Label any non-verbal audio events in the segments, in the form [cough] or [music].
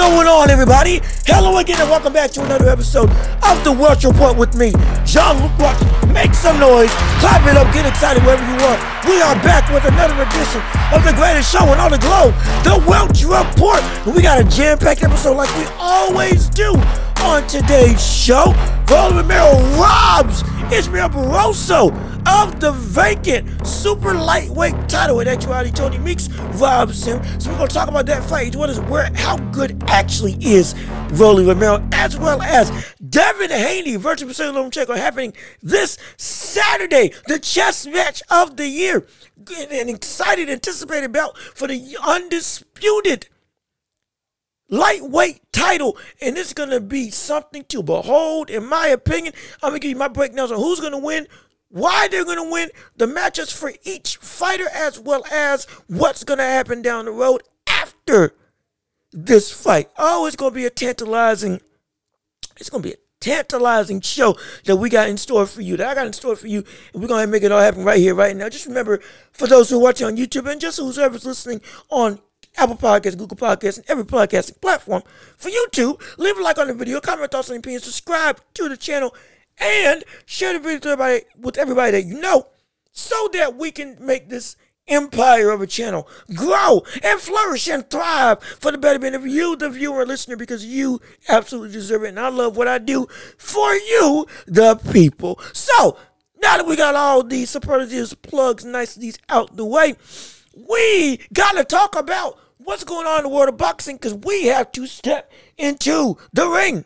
What's going on, everybody? Hello again, and welcome back to another episode of the Welch Report with me, Luc Welch. Make some noise, clap it up, get excited wherever you are. We are back with another edition of the greatest show on all the globe, the Welch Report. We got a jam-packed episode like we always do on today's show. Rolly Romero robs Ismael Barroso of the vacant super lightweight title. In actuality, Tony Weeks robs him. So we're to talk about that fight well as where how good actually is Rolly Romero, as well as Devin Haney versus Vasily Lomachenko happening this Saturday. The chess match of the year. An excited, anticipated bout for the undisputed lightweight title, and it's gonna be something to behold. In my opinion, I'm gonna give you my breakdowns on who's gonna win, why they're gonna win, the matches for each fighter, as well as what's gonna happen down the road after this fight. Oh, it's gonna be a tantalizing. It's gonna be a tantalizing show that we got in store for you, that I got in store for you, and we're gonna make it all happen right here, right now. Just remember, for those who are watching on YouTube and just whoever's listening on Apple Podcasts, Google Podcasts, and every podcasting platform. For YouTube, leave a like on the video, comment thoughts and opinions, subscribe to the channel, and share the video to everybody, with everybody that you know so that we can make this empire of a channel grow and flourish and thrive for the betterment of you, the viewer and listener, because you absolutely deserve it. And I love what I do for you, the people. So, now that we got all these superlatives, plugs, niceties out the way, we got to talk about what's going on in the world of boxing because we have to step into the ring.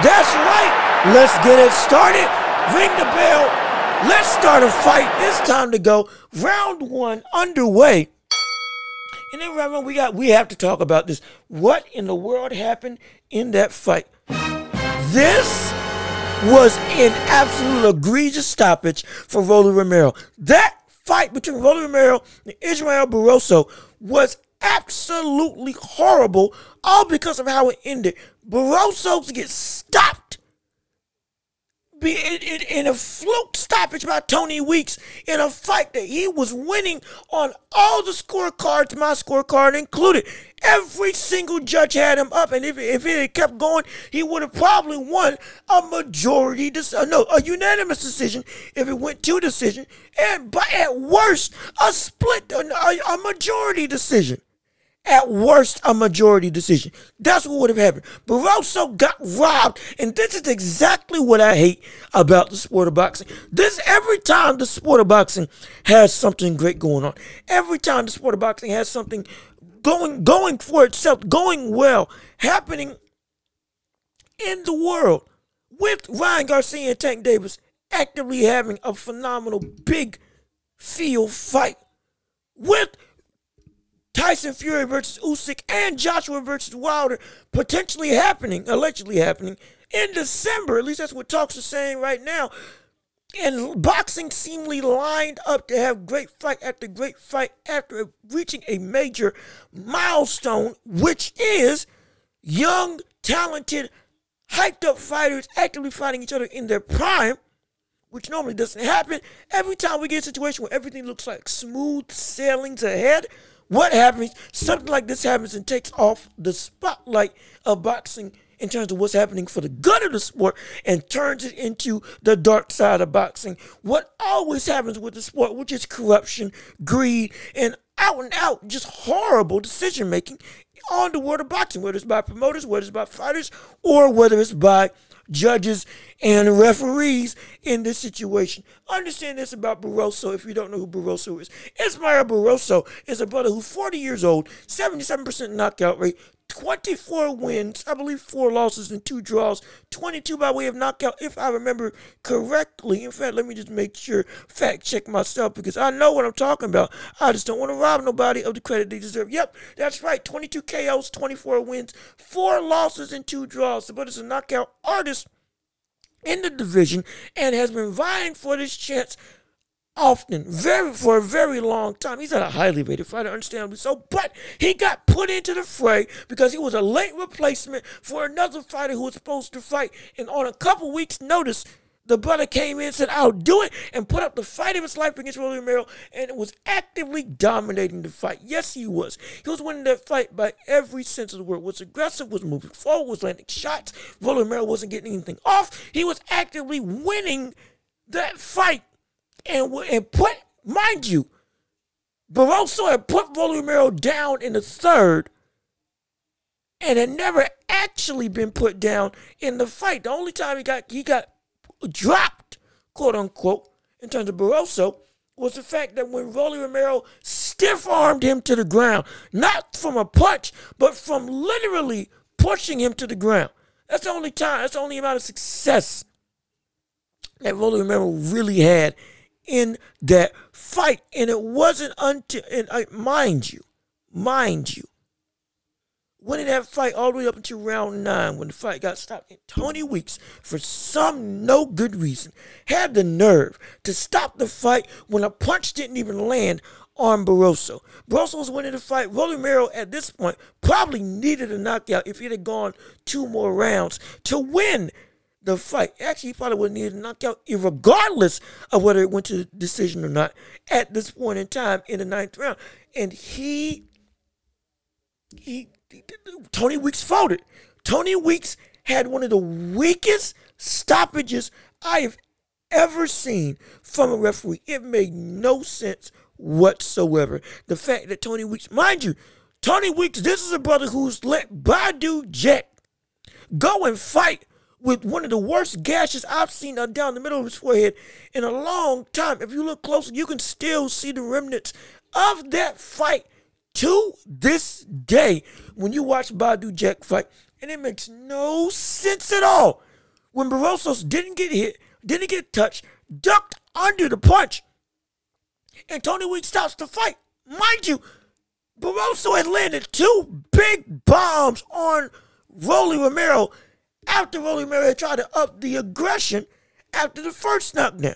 That's right. Let's get it started. Ring the bell. Let's start a fight. It's time to go. Round one underway. And then one, we got we have to talk about this. What in the world happened in that fight? This was an absolute egregious stoppage for Rolly Romero. That fight between Rolly Romero and Ismael Barroso was absolutely horrible, all because of how it ended. Barroso gets stopped in, in, in, a fluke stoppage by Tony Weeks in a fight that he was winning on all the scorecards, my scorecard included. Every single judge had him up, and if, if it had kept going, he would have probably won a majority, uh, no, a unanimous decision if it went to decision, and but at worst, a split, a, a majority decision at worst a majority decision. That's what would have happened. Barroso got robbed, and this is exactly what I hate about the sport of boxing. This every time the sport of boxing has something great going on, every time the sport of boxing has something going going for itself, going well, happening in the world with Ryan Garcia and Tank Davis actively having a phenomenal big field fight with Tyson Fury versus Usyk and Joshua versus Wilder potentially happening, allegedly happening in December. At least that's what talks are saying right now. And boxing seemingly lined up to have great fight after great fight after reaching a major milestone, which is young, talented, hyped up fighters actively fighting each other in their prime, which normally doesn't happen. Every time we get a situation where everything looks like smooth sailings ahead, what happens? Something like this happens and takes off the spotlight of boxing in terms of what's happening for the good of the sport and turns it into the dark side of boxing. What always happens with the sport, which is corruption, greed, and out and out just horrible decision making on the world of boxing, whether it's by promoters, whether it's by fighters, or whether it's by judges and referees in this situation. Understand this about Barroso if you don't know who Barroso is. Ismael Barroso is a brother who's 40 years old, 77% knockout rate, 24 wins, I believe four losses and two draws, 22 by way of knockout, if I remember correctly. In fact, let me just make sure, fact check myself because I know what I'm talking about. I just don't want to rob nobody of the credit they deserve. Yep, that's right. 22 KOs, 24 wins, four losses and two draws. But it's a knockout artist in the division and has been vying for this chance often, very for a very long time. He's not a highly rated fighter, understandably so, but he got put into the fray because he was a late replacement for another fighter who was supposed to fight. And on a couple weeks' notice, the brother came in said, I'll do it, and put up the fight of his life against Rolly Romero, and it was actively dominating the fight. Yes, he was. He was winning that fight by every sense of the word. Was aggressive, was moving forward, was landing shots. Rolly Romero wasn't getting anything off. He was actively winning that fight. And, and put, mind you, Barroso had put Romero down in the third and had never actually been put down in the fight. The only time he got he got dropped, quote unquote, in terms of Barroso, was the fact that when Rolly Romero stiff armed him to the ground, not from a punch, but from literally pushing him to the ground. That's the only time, that's the only amount of success that Rolly Romero really had in that fight. And it wasn't until, and I, mind you, mind you, winning that fight all the way up until round nine when the fight got stopped. And Tony Weeks, for some no good reason, had the nerve to stop the fight when a punch didn't even land on Barroso. Barroso was winning the fight. Rolly Romero at this point probably needed a knockout if he had gone two more rounds to win the fight. Actually, he probably would need a knockout regardless of whether it went to decision or not at this point in time in the ninth round. And he he Tony Weeks folded. Tony Weeks had one of the weakest stoppages I have ever seen from a referee. It made no sense whatsoever. The fact that Tony Weeks, mind you, Tony Weeks, this is a brother who's let Badou Jack go and fight with one of the worst gashes I've seen down the middle of his forehead in a long time. If you look closer, you can still see the remnants of that fight to this day when you watch Badou Jack fight, and it makes no sense at all. When Barrosos didn't get hit, didn't get touched, ducked under the punch, and Tony Weeks stops the fight. Mind you, Barroso had landed two big bombs on Rolly Romero after Rolly Romero tried to up the aggression after the first knockdown.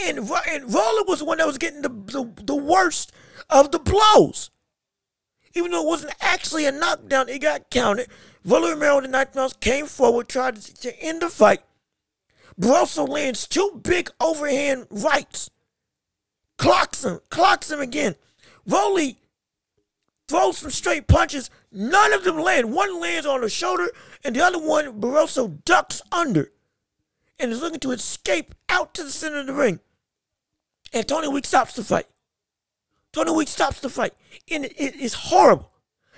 And, and Rolly was the one that was getting the, the, the worst of the blows. Even though it wasn't actually a knockdown, it got counted. Rolly Romero, the round, came forward, tried to, to end the fight. Barroso lands two big overhand rights. Clocks him, clocks him again. Rolly throws some straight punches. None of them land. One lands on the shoulder, and the other one, Barroso ducks under and is looking to escape out to the center of the ring. And Tony Weeks stops the fight. Tony Weeks stops the fight. And it, it is horrible.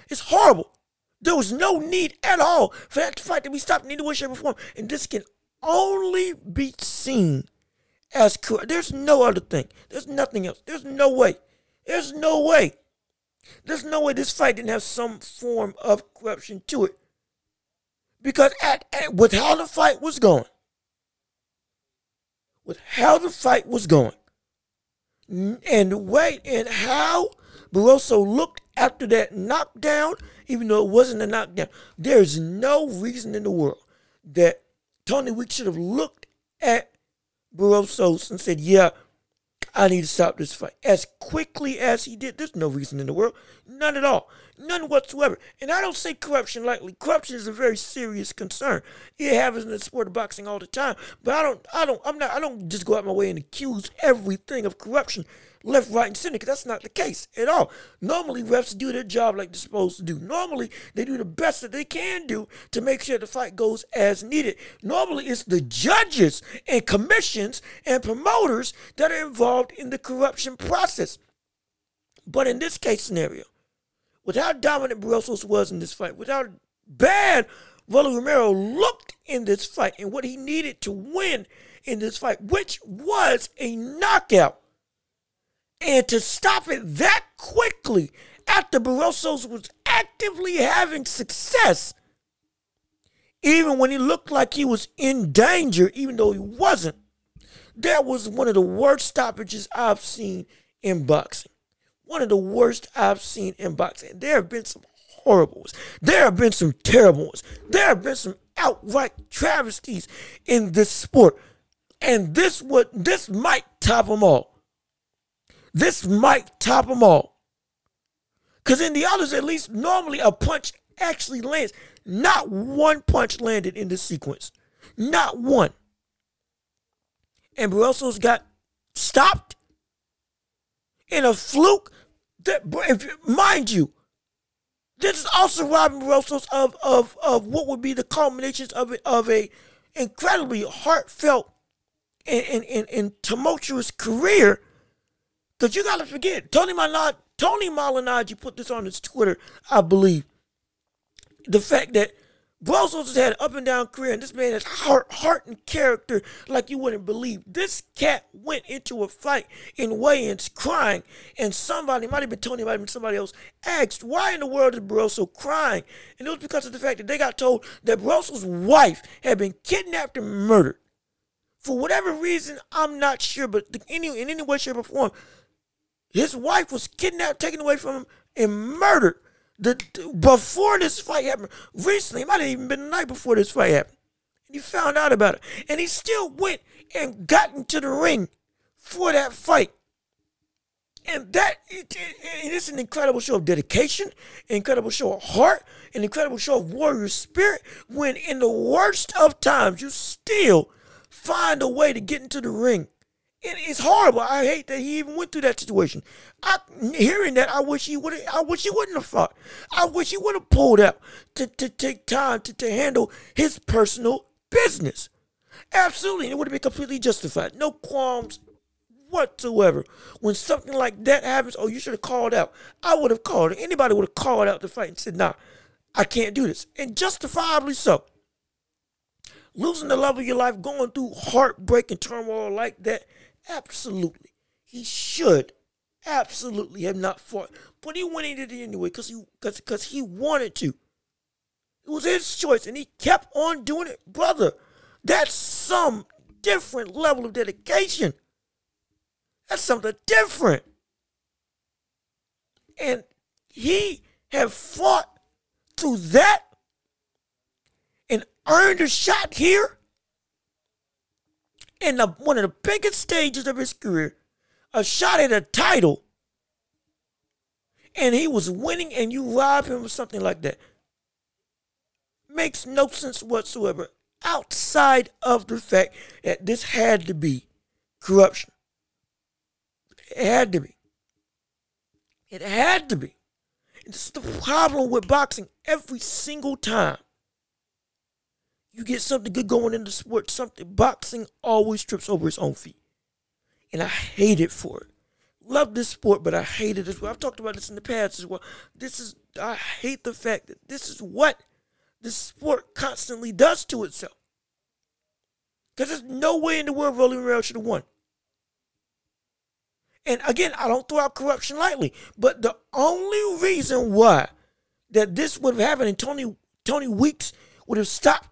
It's horrible. There was no need at all for that fight to be stopped in any way, shape, or form. And this can only be seen as corrupt. There's no other thing. There's nothing else. There's no way. There's no way. There's no way this fight didn't have some form of corruption to it. Because at, at with how the fight was going, with how the fight was going, and wait, and how Barroso looked after that knockdown, even though it wasn't a knockdown. There's no reason in the world that Tony Weeks should have looked at Barroso and said, Yeah, I need to stop this fight. As quickly as he did, there's no reason in the world. None at all. None whatsoever. And I don't say corruption lightly. Corruption is a very serious concern. It happens in the sport of boxing all the time. But I don't, I don't, I'm not, I don't just go out my way and accuse everything of corruption left, right, and center, because that's not the case at all. Normally, refs do their job like they're supposed to do. Normally, they do the best that they can do to make sure the fight goes as needed. Normally, it's the judges and commissions and promoters that are involved in the corruption process. But in this case scenario, with how dominant Barroso was in this fight, with how bad Rolly Romero looked in this fight, and what he needed to win in this fight, which was a knockout. And to stop it that quickly after Barrosos was actively having success, even when he looked like he was in danger, even though he wasn't, that was one of the worst stoppages I've seen in boxing one of the worst I've seen in boxing. There have been some horrible ones. There have been some terrible ones. There have been some outright travesties in this sport. And this would this might top them all. This might top them all. Because in the others, at least normally a punch actually lands. Not one punch landed in this sequence. Not one. And Barroso's got stopped in a fluke. That, mind you, this is also Robin Barroso's of, of, of what would be the culminations of it, of a incredibly heartfelt and, and, and, and tumultuous career. Because you got to forget, Tony Malnati, Tony Malignaggi put this on his Twitter, I believe. The fact that Barroso's has had an up and down career, and this man has heart, heart and character like you wouldn't believe. This cat went into a fight in weigh-ins crying, and somebody, might have been Tony, might have been somebody else, asked, why in the world is Barroso crying? And it was because of the fact that they got told that Barroso's wife had been kidnapped and murdered. For whatever reason, I'm not sure, but any, in any way, shape, or form, his wife was kidnapped, taken away from him, and murdered. The, before this fight happened, recently, it might have even been the night before this fight happened. And he found out about it. And he still went and got into the ring for that fight. And that it, it, it is an incredible show of dedication, an incredible show of heart, an incredible show of warrior spirit. When in the worst of times, you still find a way to get into the ring it's horrible. I hate that he even went through that situation. I hearing that, I wish he would. I wish he wouldn't have fought. I wish he would have pulled out to, to take time to, to handle his personal business. Absolutely, it would have been completely justified. No qualms whatsoever. When something like that happens, oh, you should have called out. I would have called. Anybody would have called out the fight and said, "Nah, I can't do this," and justifiably so. Losing the love of your life, going through heartbreak and turmoil like that Absolutely. He should absolutely have not fought. But he went into it anyway because he cause, cause he wanted to. It was his choice and he kept on doing it. Brother, that's some different level of dedication. That's something different. And he have fought through that and earned a shot here in the, one of the biggest stages of his career, a shot at a title, and he was winning, and you rob him of something like that. Makes no sense whatsoever outside of the fact that this had to be corruption. It had to be. It had to be. This is the problem with boxing every single time you get something good going in the sport, something boxing always trips over its own feet. And I hate it for it. Love this sport, but I hate it as well. I've talked about this in the past as well. This is I hate the fact that this is what this sport constantly does to itself. Because there's no way in the world Rolly Romero should have won. And again, I don't throw out corruption lightly, but the only reason why that this would have happened and Tony Tony Weeks would have stopped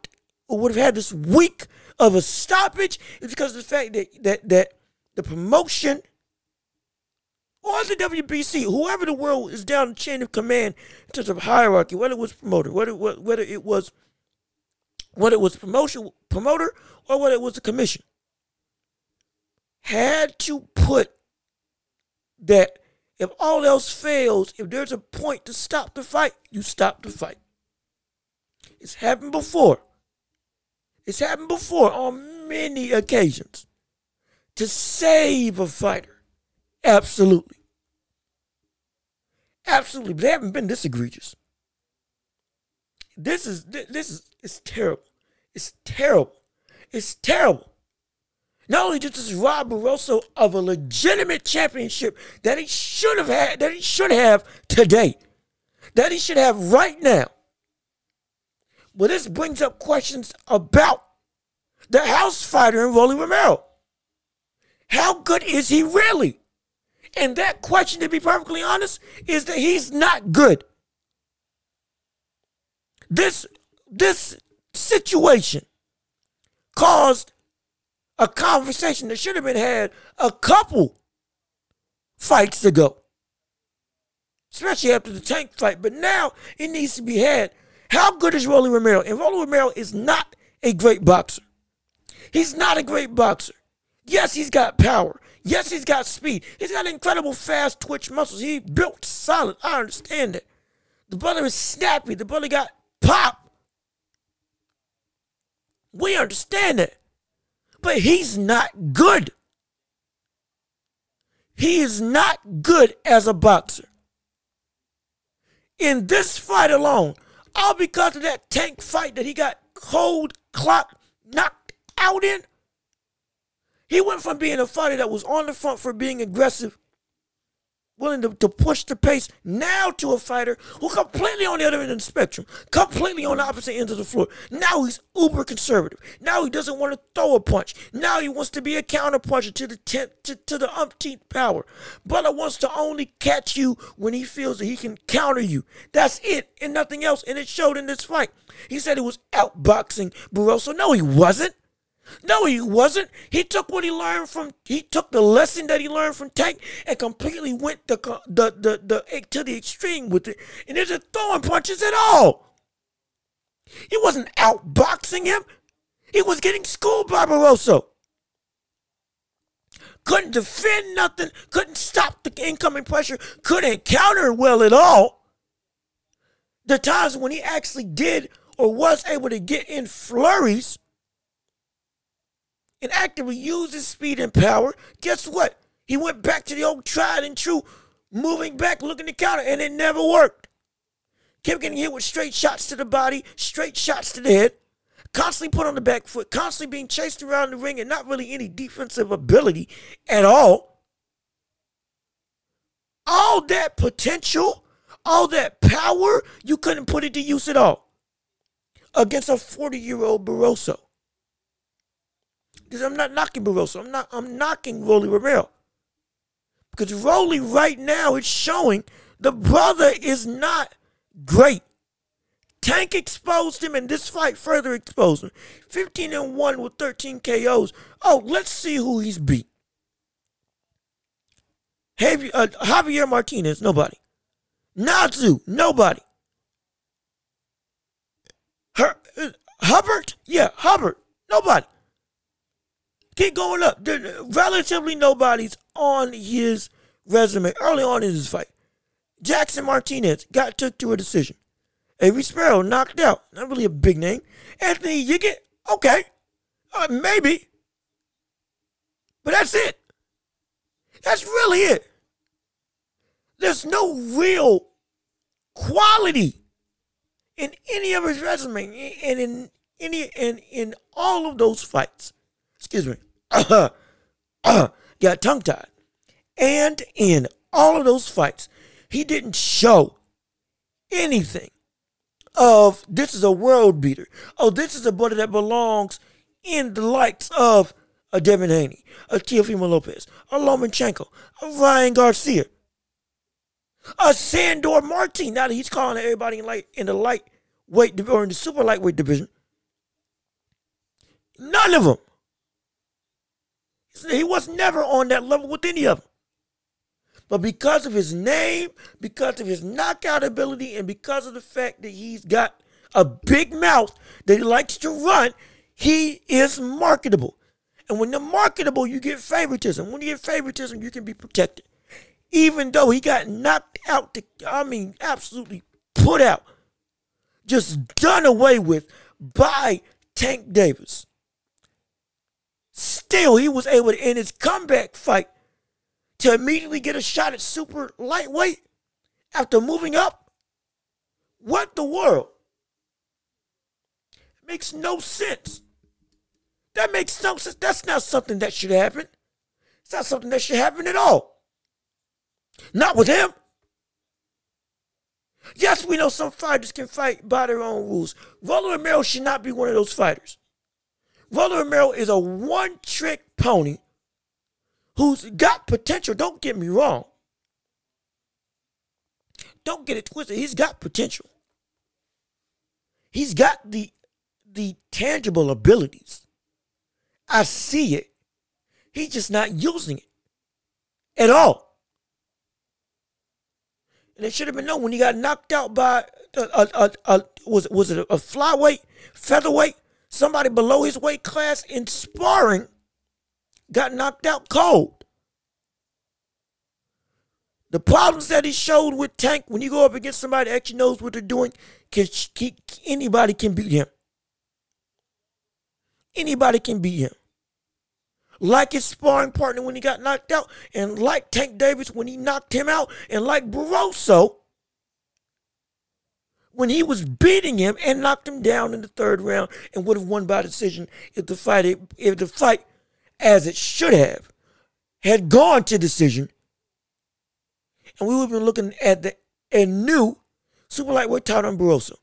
would have had this week of a stoppage is because of the fact that that that the promotion or the WBC, whoever the world is down the chain of command in terms of hierarchy, whether it was promoter, whether whether it was whether it was promotion promoter or whether it was a commission, had to put that if all else fails, if there's a point to stop the fight, you stop the fight. It's happened before. It's happened before on many occasions. To save a fighter. Absolutely. Absolutely. But they haven't been this egregious. This is this is it's terrible. It's terrible. It's terrible. Not only just this Rob Barroso of a legitimate championship that he should have had, that he should have today, that he should have right now. But this brings up questions about the house fighter in Rolly Romero. How good is he really? And that question, to be perfectly honest, is that he's not good. This this situation caused a conversation that should have been had a couple fights ago, especially after the tank fight. But now it needs to be had how good is Rolly Romero? And Rolly Romero is not a great boxer. He's not a great boxer. Yes, he's got power. Yes, he's got speed. He's got incredible fast twitch muscles. He built solid. I understand it. The brother is snappy. The brother got pop. We understand that. But he's not good. He is not good as a boxer. In this fight alone, all because of that tank fight that he got cold clock knocked out in, he went from being a fighter that was on the front for being aggressive willing to, to push the pace now to a fighter who completely on the other end of the spectrum, completely on the opposite end of the floor. Now he's uber conservative. Now he doesn't want to throw a punch. Now he wants to be a counter puncher to the tenth, to, to the umpteenth power. Butler wants to only catch you when he feels that he can counter you. That's it and nothing else. And it showed in this fight. He said he was outboxing Barroso. No, he wasn't. No, he wasn't. He took what he learned from. He took the lesson that he learned from Tank and completely went the the the, the to the extreme with it, and isn't throwing punches at all. He wasn't outboxing him. He was getting schooled by Barroso. Couldn't defend nothing. Couldn't stop the incoming pressure. Couldn't counter well at all. The times when he actually did or was able to get in flurries and actively used his speed and power, guess what? He went back to the old tried and true, moving back, looking to counter, and it never worked. Kept getting hit with straight shots to the body, straight shots to the head, constantly put on the back foot, constantly being chased around the ring, and not really any defensive ability at all. All that potential, all that power, you couldn't put it to use at all against a 40 year old Barroso. Because I'm not knocking Barroso. I'm not I'm knocking Rolly Romero. Because Rolly right now is showing the brother is not great. Tank exposed him, and this fight further exposed him. 15 and 1 with 13 KOs. Oh, let's see who he's beat. Javier, uh, Javier Martinez, nobody. Natsu, nobody. Her, uh, Hubbard, yeah, Hubbard, nobody. Keep going up. relatively nobody's on his resume early on in this fight. Jackson Martinez got took to a decision. Avery Sparrow knocked out. Not really a big name. Anthony Yigit, okay. Uh, maybe. But that's it. That's really it. There's no real quality in any of his resume and in any in in all of those fights. Excuse me. [coughs] got tongue tied. And in all of those fights, he didn't show anything of this is a world beater. Oh, this is a buddy that belongs in the likes of a Devin Haney, a Teofimo Lopez, a Lomachenko, a Ryan Garcia, a Sandor Martin. Now that he's calling everybody in light in the lightweight or in the super lightweight division, none of them he was never on that level with any of them. But because of his name, because of his knockout ability, and because of the fact that he's got a big mouth that he likes to run, he is marketable. And when you're marketable, you get favoritism. When you get favoritism, you can be protected. Even though he got knocked out, to, I mean, absolutely put out, just done away with by Tank Davis. Still, he was able to, end his comeback fight, to immediately get a shot at super lightweight after moving up. What the world? It makes no sense. That makes no sense. That's not something that should happen. It's not something that should happen at all. Not with him. Yes, we know some fighters can fight by their own rules. Rolly Romero should not be one of those fighters. Rolly Romero is a one trick pony who's got potential. Don't get me wrong. Don't get it twisted. He's got potential. He's got the the tangible abilities. I see it. He's just not using it at all. And it should have been known when he got knocked out by a, a, a, a was was it a flyweight, featherweight, somebody below his weight class in sparring got knocked out cold. The problems that he showed with Tank when you go up against somebody that actually knows what they're doing, because anybody can beat him. anybody can beat him. Like his sparring partner when he got knocked out, and like Tank Davis when he knocked him out, and like Barroso when he was beating him and knocked him down in the third round and would have won by decision if the fight if the fight as it should have had gone to decision and we would have been looking at the a new super lightweight title on Barroso.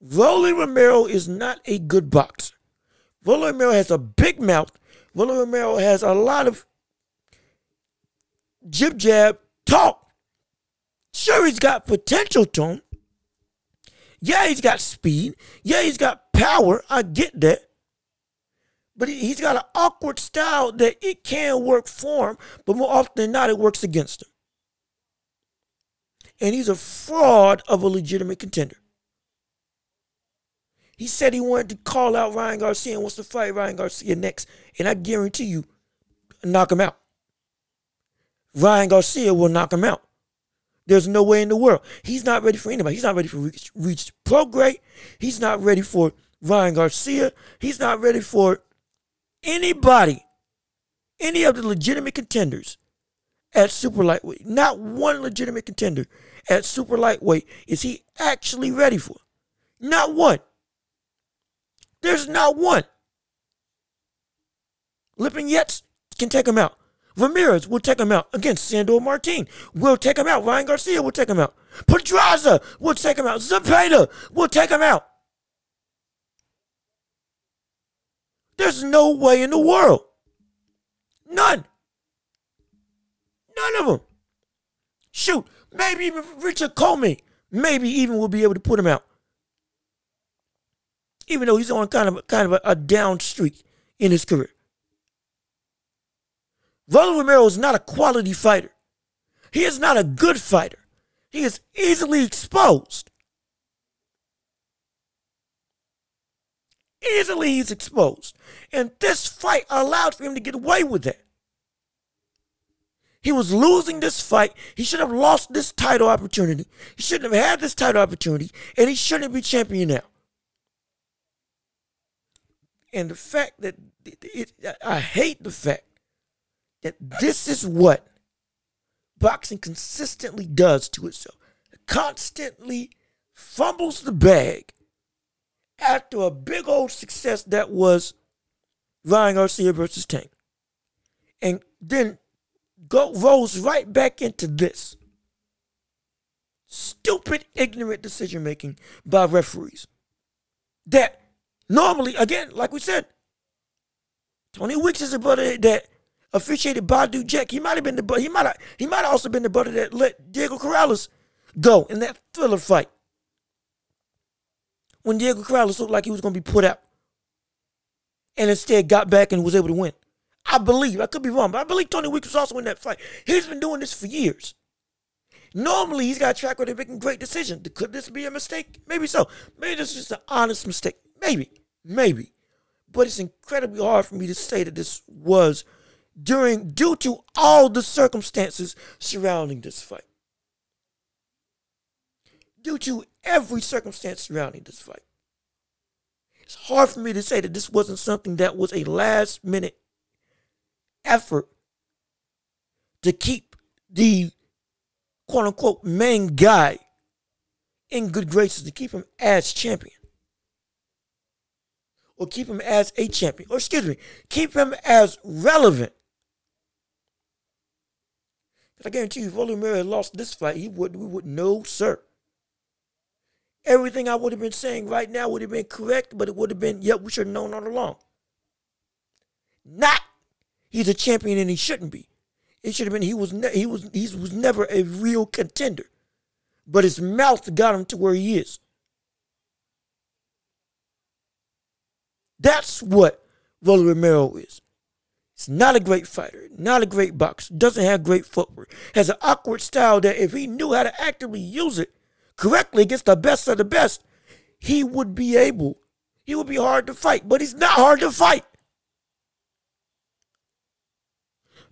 Rolly Romero is not a good boxer. Rolly Romero has a big mouth. Rolly Romero has a lot of jib jab talk. Sure, he's got potential to him. Yeah, he's got speed. Yeah, he's got power. I get that. But he's got an awkward style that it can work for him, but more often than not, it works against him. And he's a fraud of a legitimate contender. He said he wanted to call out Ryan Garcia and wants to fight Ryan Garcia next. And I guarantee you, knock him out. Ryan Garcia will knock him out. There's no way in the world. He's not ready for anybody. He's not ready for Reach, Regis Prograis. He's not ready for Ryan Garcia. He's not ready for anybody, any of the legitimate contenders at super lightweight. Not one legitimate contender at super lightweight is he actually ready for. Not one. There's not one. Lipinets can take him out. Ramirez will take him out against Sandor Martin. Will take him out. Ryan Garcia will take him out. Pedraza will take him out. Zepeda will take him out. There's no way in the world. None. None of them. Shoot, maybe even Richard Commey, maybe even we'll be able to put him out. Even though he's on kind of kind of a, a down streak in his career. Rolly Romero is not a quality fighter. He is not a good fighter. He is easily exposed. Easily he's exposed. And this fight allowed for him to get away with that. He was losing this fight. He should have lost this title opportunity. He shouldn't have had this title opportunity. And he shouldn't be champion now. And the fact that it, it, I hate the fact that this is what boxing consistently does to itself. It constantly fumbles the bag after a big old success that was Ryan Garcia versus Tank. And then go rolls right back into this. Stupid, ignorant decision making by referees. That normally, again, like we said, Tony Weeks is a brother that officiated Badou Jack. He might have been the he might he might have also been the brother that let Diego Corrales go in that thriller fight. When Diego Corrales looked like he was gonna be put out. And instead got back and was able to win. I believe, I could be wrong, but I believe Tony Weeks was also in that fight. He's been doing this for years. Normally, he's got a track record of making great decisions. Could this be a mistake? Maybe so. Maybe this is just an honest mistake. Maybe. Maybe. But it's incredibly hard for me to say that this was during due to all the circumstances surrounding this fight. Due to every circumstance surrounding this fight. It's hard for me to say that this wasn't something that was a last minute effort to keep the quote unquote main guy in good graces, to keep him as champion. Or keep him as a champion. Or excuse me, keep him as relevant I guarantee you, if Rolly Romero had lost this fight, he would we would know, sir. Everything I would have been saying right now would have been correct, but it would have been, yep, we should have known all along. Not he's a champion and he shouldn't be. It should have been he was ne- he was he was never a real contender, but his mouth got him to where he is. That's what Rolly Romero is. He's not a great fighter, not a great boxer, doesn't have great footwork, has an awkward style that if he knew how to actively use it correctly against the best of the best, he would be able, he would be hard to fight, but he's not hard to fight.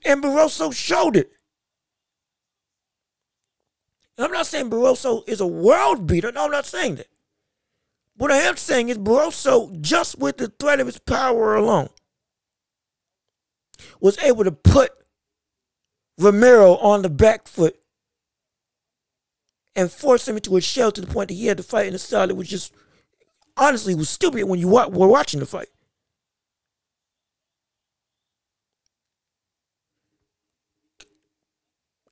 And Barroso showed it. I'm not saying Barroso is a world beater. No, I'm not saying that. What I am saying is Barroso, just with the threat of his power alone, was able to put Romero on the back foot and force him into a shell to the point that he had to fight in a style that was just honestly was stupid when you were watching the fight.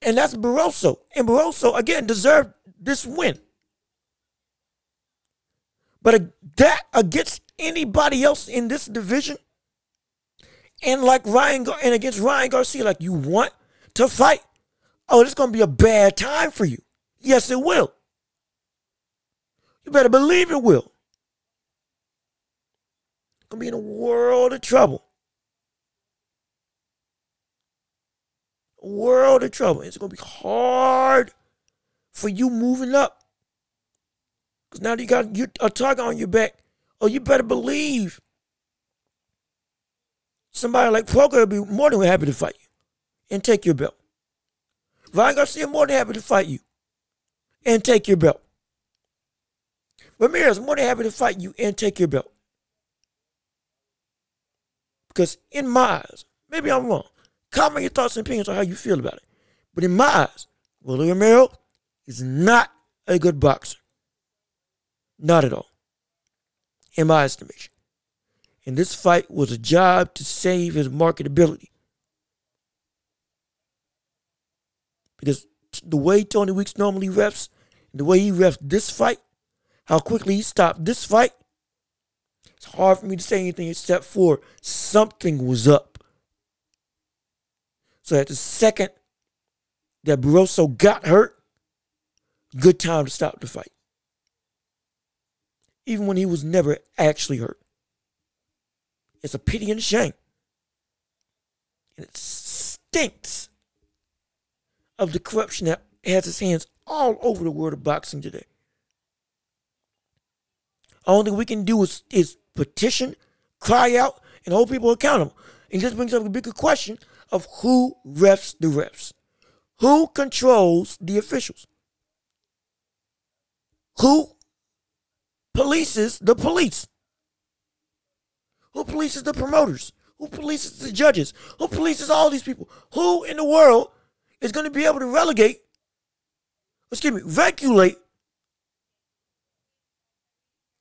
And that's Barroso. And Barroso, again, deserved this win. But that against anybody else in this division, and like Ryan and against Ryan Garcia, like you want to fight, oh, it's gonna be a bad time for you. Yes, it will. You better believe it will. Gonna be in a world of trouble. A world of trouble. It's gonna be hard for you moving up. Because now you got you, a target on your back. Oh, you better believe somebody like Poker will be more than happy to fight you and take your belt. Ryan Garcia more than happy to fight you and take your belt. Ramirez more than happy to fight you and take your belt. Because in my eyes, maybe I'm wrong. Comment your thoughts and opinions on how you feel about it. But in my eyes, Willie Romero is not a good boxer. Not at all. In my estimation. And this fight was a job to save his marketability. Because the way Tony Weeks normally refs, the way he refs this fight, how quickly he stopped this fight, it's hard for me to say anything except for something was up. So at the second that Barroso got hurt, good time to stop the fight. Even when he was never actually hurt. It's a pity and shame. And it stinks of the corruption that has its hands all over the world of boxing today. All we can do is, is petition, cry out, and hold people accountable. And this brings up a bigger question of who refs the refs. Who controls the officials? Who polices the police? Who polices the promoters? Who polices the judges? Who polices all these people? Who in the world is going to be able to relegate, excuse me, regulate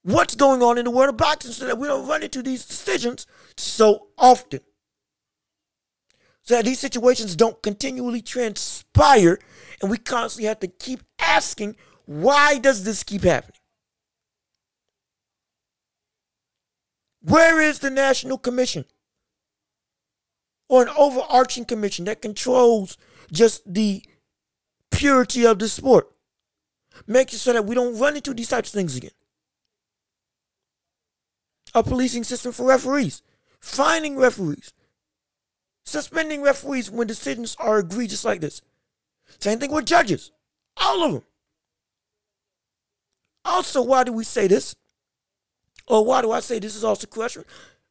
what's going on in the world of boxing so that we don't run into these decisions so often? So that these situations don't continually transpire and we constantly have to keep asking, why does this keep happening? Where is the National Commission? Or an overarching commission that controls just the purity of the sport. Making sure that we don't run into these types of things again. A policing system for referees, finding referees, suspending referees when decisions are egregious like this. Same thing with judges, all of them. Also, why do we say this? Or why do I say this is also corruption?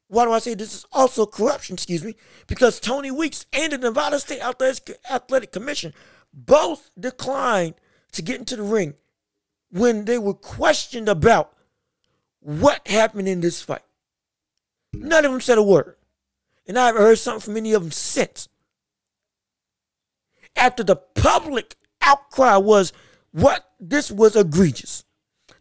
Why do I say this is also corruption? Excuse me. Because Tony Weeks and the Nevada State Athletic Commission both declined to get into the ring when they were questioned about what happened in this fight. None of them said a word. And I haven't heard something from any of them since. After the public outcry was what this was egregious.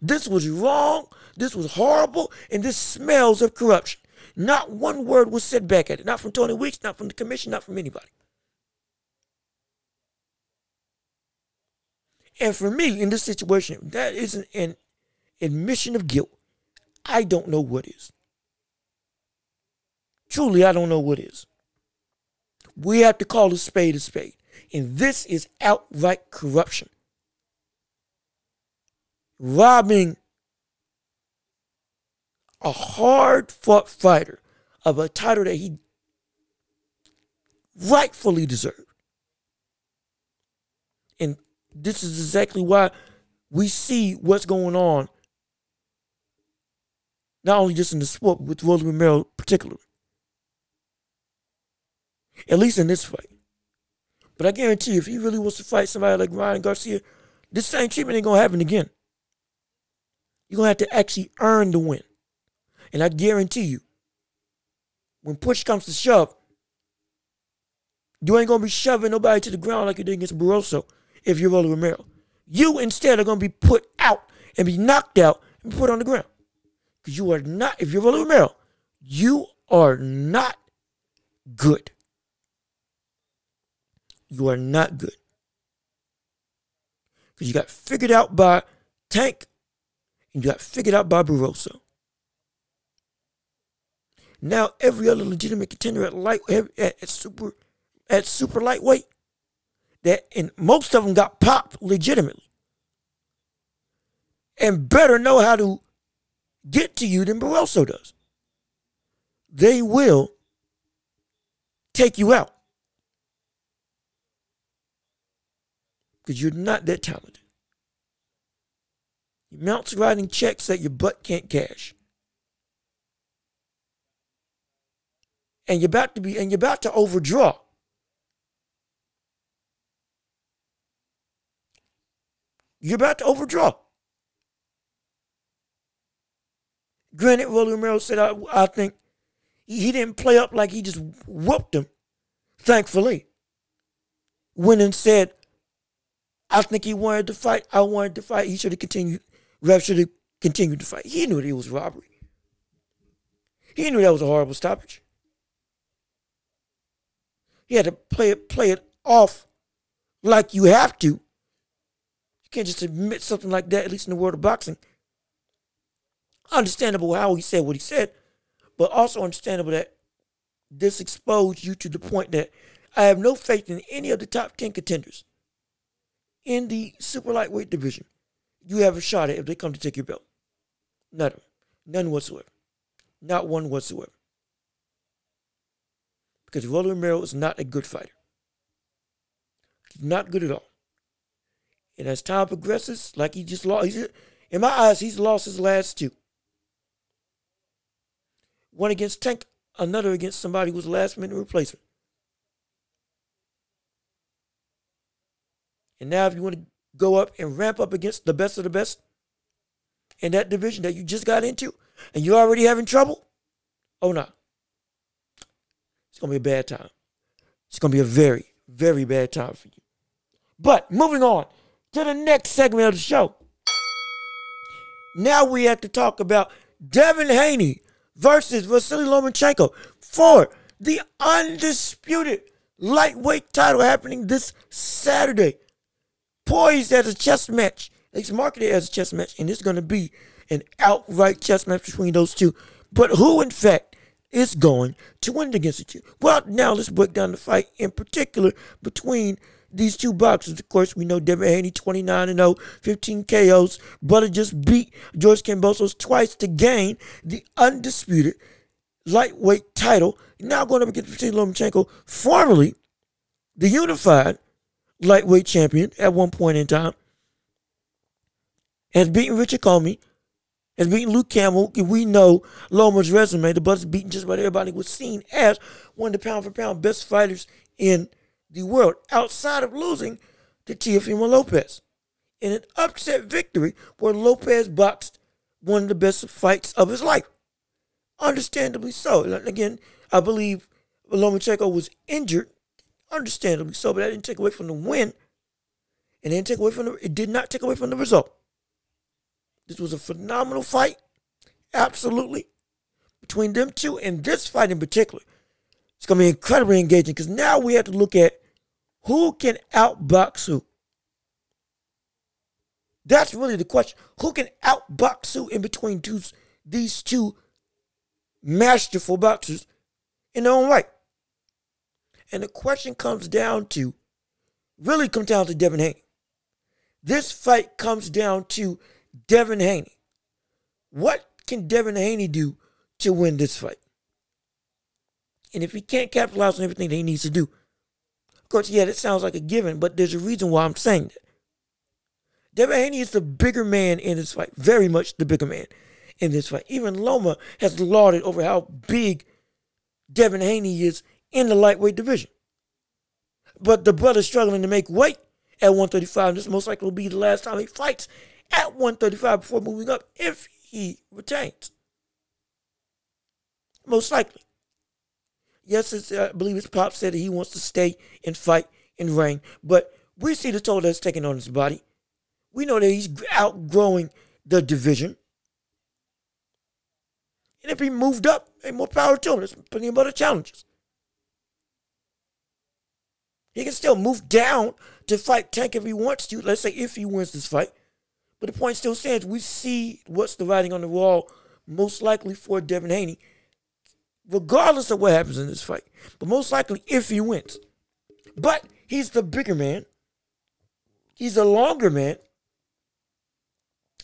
This was wrong. This was horrible. And this smells of corruption. Not one word was said back at it. Not from Tony Weeks, not from the commission, not from anybody. And for me, in this situation, that isn't an admission of guilt. I don't know what is. Truly, I don't know what is. We have to call a spade a spade. And this is outright corruption. Robbing a hard fought fighter of a title that he rightfully deserved. And this is exactly why we see what's going on, not only just in the sport, but with Rolly Romero particularly. At least in this fight. But I guarantee you, if he really wants to fight somebody like Ryan Garcia, this same treatment ain't gonna happen again. You're gonna have to actually earn the win. And I guarantee you, when push comes to shove, you ain't gonna be shoving nobody to the ground like you did against Barroso if you're Rolly Romero. You instead are gonna be put out and be knocked out and put on the ground. Because you are not, if you're Rolly Romero, you are not good. You are not good. Because you got figured out by Tank and you got figured out by Barroso. Now every other legitimate contender at light at, at super at super lightweight that and most of them got popped legitimately and better know how to get to you than Barroso does. They will take you out because you're not that talented. Your mount's writing checks that your butt can't cash. And you're about to be and you're about to overdraw. You're about to overdraw. Granted, Rolly Romero said, I, I think he, didn't play up like he just whooped him, thankfully. Went and said, I think he wanted to fight. I wanted to fight. He should have continued. Ref should have continued to fight. He knew that it was robbery. He knew that was a horrible stoppage. He had to play it, play it off like you have to You can't just admit something like that, at least in the world of boxing. Understandable how he said what he said, but also understandable that this exposed you to the point that I have no faith in any of the top 10 contenders in the super lightweight division. You have a shot at if they come to take your belt. None. None whatsoever. Not one whatsoever. Because Rolly Romero is not a good fighter. He's not good at all. And as time progresses, like he just lost, in my eyes, he's lost his last two. One against Tank, another against somebody who was last minute replacement. And now, if you want to go up and ramp up against the best of the best in that division that you just got into, and you're already having trouble, oh no. It's going to be a bad time. It's going to be a very, very bad time for you. But moving on to the next segment of the show. Now we have to talk about Devin Haney versus Vasily Lomachenko for the undisputed lightweight title happening this Saturday. Poised as a chess match. It's marketed as a chess match, and it's going to be an outright chess match between those two. But who, in fact, is going to win against other? Well, now let's break down the fight in particular between these two boxers. Of course, we know Devin Haney 29 and 0, 15 KOs. Brother just beat George Kambosos twice to gain the undisputed lightweight title. Now going up against Vasily Lomachenko, formerly the unified lightweight champion at one point in time. Has beaten Richard Commey, has beaten Luke Campbell. We know Loma's resume. The brother's beaten just about everybody was seen as one of the pound for pound best fighters in the world outside of losing to Teofimo Lopez in an upset victory where Lopez boxed one of the best fights of his life. Understandably so. Again, I believe Lomachenko was injured, understandably so, but that didn't take away from the win. And it didn't take away from the it did not take away from the result. This was a phenomenal fight. Absolutely. Between them two and this fight in particular. It's gonna be incredibly engaging because now we have to look at who can outbox who? That's really the question. Who can outbox who in between two, these two masterful boxers in their own right? And the question comes down to, really comes down to Devin Haney. This fight comes down to Devin Haney. What can Devin Haney do to win this fight? And if he can't capitalize on everything that he needs to do, of course, yeah, that sounds like a given, but there's a reason why I'm saying that. Devin Haney is the bigger man in this fight, very much the bigger man in this fight. Even Loma has lauded over how big Devin Haney is in the lightweight division. But the brother's struggling to make weight at 135. This most likely will be the last time he fights at 135 before moving up if he retains. Most likely. Yes, uh, I believe his pop said that he wants to stay and fight and reign, but we see the toll that's taken on his body. We know that he's outgrowing the division. And if he moved up, hey, more power to him. There's plenty of other challenges. He can still move down to fight Tank if he wants to. Let's say if he wins this fight. But the point still stands. We see what's the writing on the wall, most likely for Devin Haney, regardless of what happens in this fight. But most likely if he wins. But he's the bigger man. He's a longer man.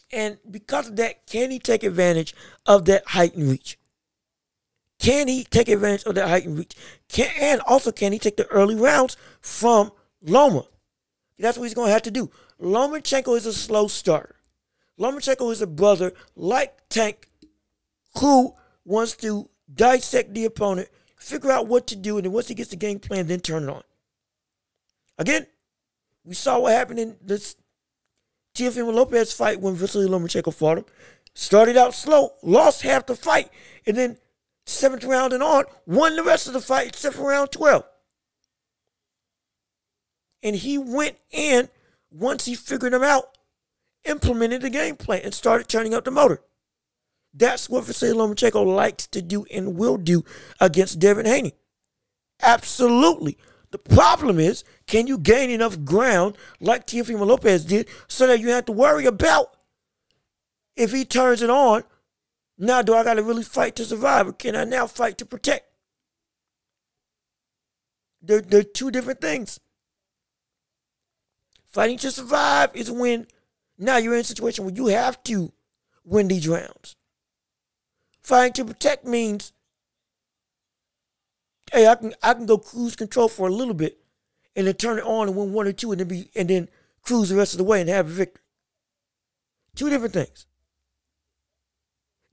And because of that, can he take advantage of that height and reach? Can he take advantage of that height and reach? Can, and also, can he take the early rounds from Loma? That's what he's going to have to do. Lomachenko is a slow starter. Lomachenko is a brother like Tank who wants to dissect the opponent, figure out what to do, and then once he gets the game plan, then turn it on. Again, we saw what happened in this Teofimo Lopez fight when Vasily Lomachenko fought him. Started out slow, lost half the fight, and then seventh round and on, won the rest of the fight except for round 12. And he went in, once he figured them out, implemented the game plan and started turning up the motor. That's what Vasily Lomachenko likes to do and will do against Devin Haney. Absolutely. The problem is, can you gain enough ground like Teofimo Lopez did so that you have to worry about if he turns it on, now do I got to really fight to survive or can I now fight to protect? They're, they're two different things. Fighting to survive is when now you're in a situation where you have to win these rounds. Fighting to protect means hey, I can I can go cruise control for a little bit and then turn it on and win one or two and then be and then cruise the rest of the way and have a victory. Two different things.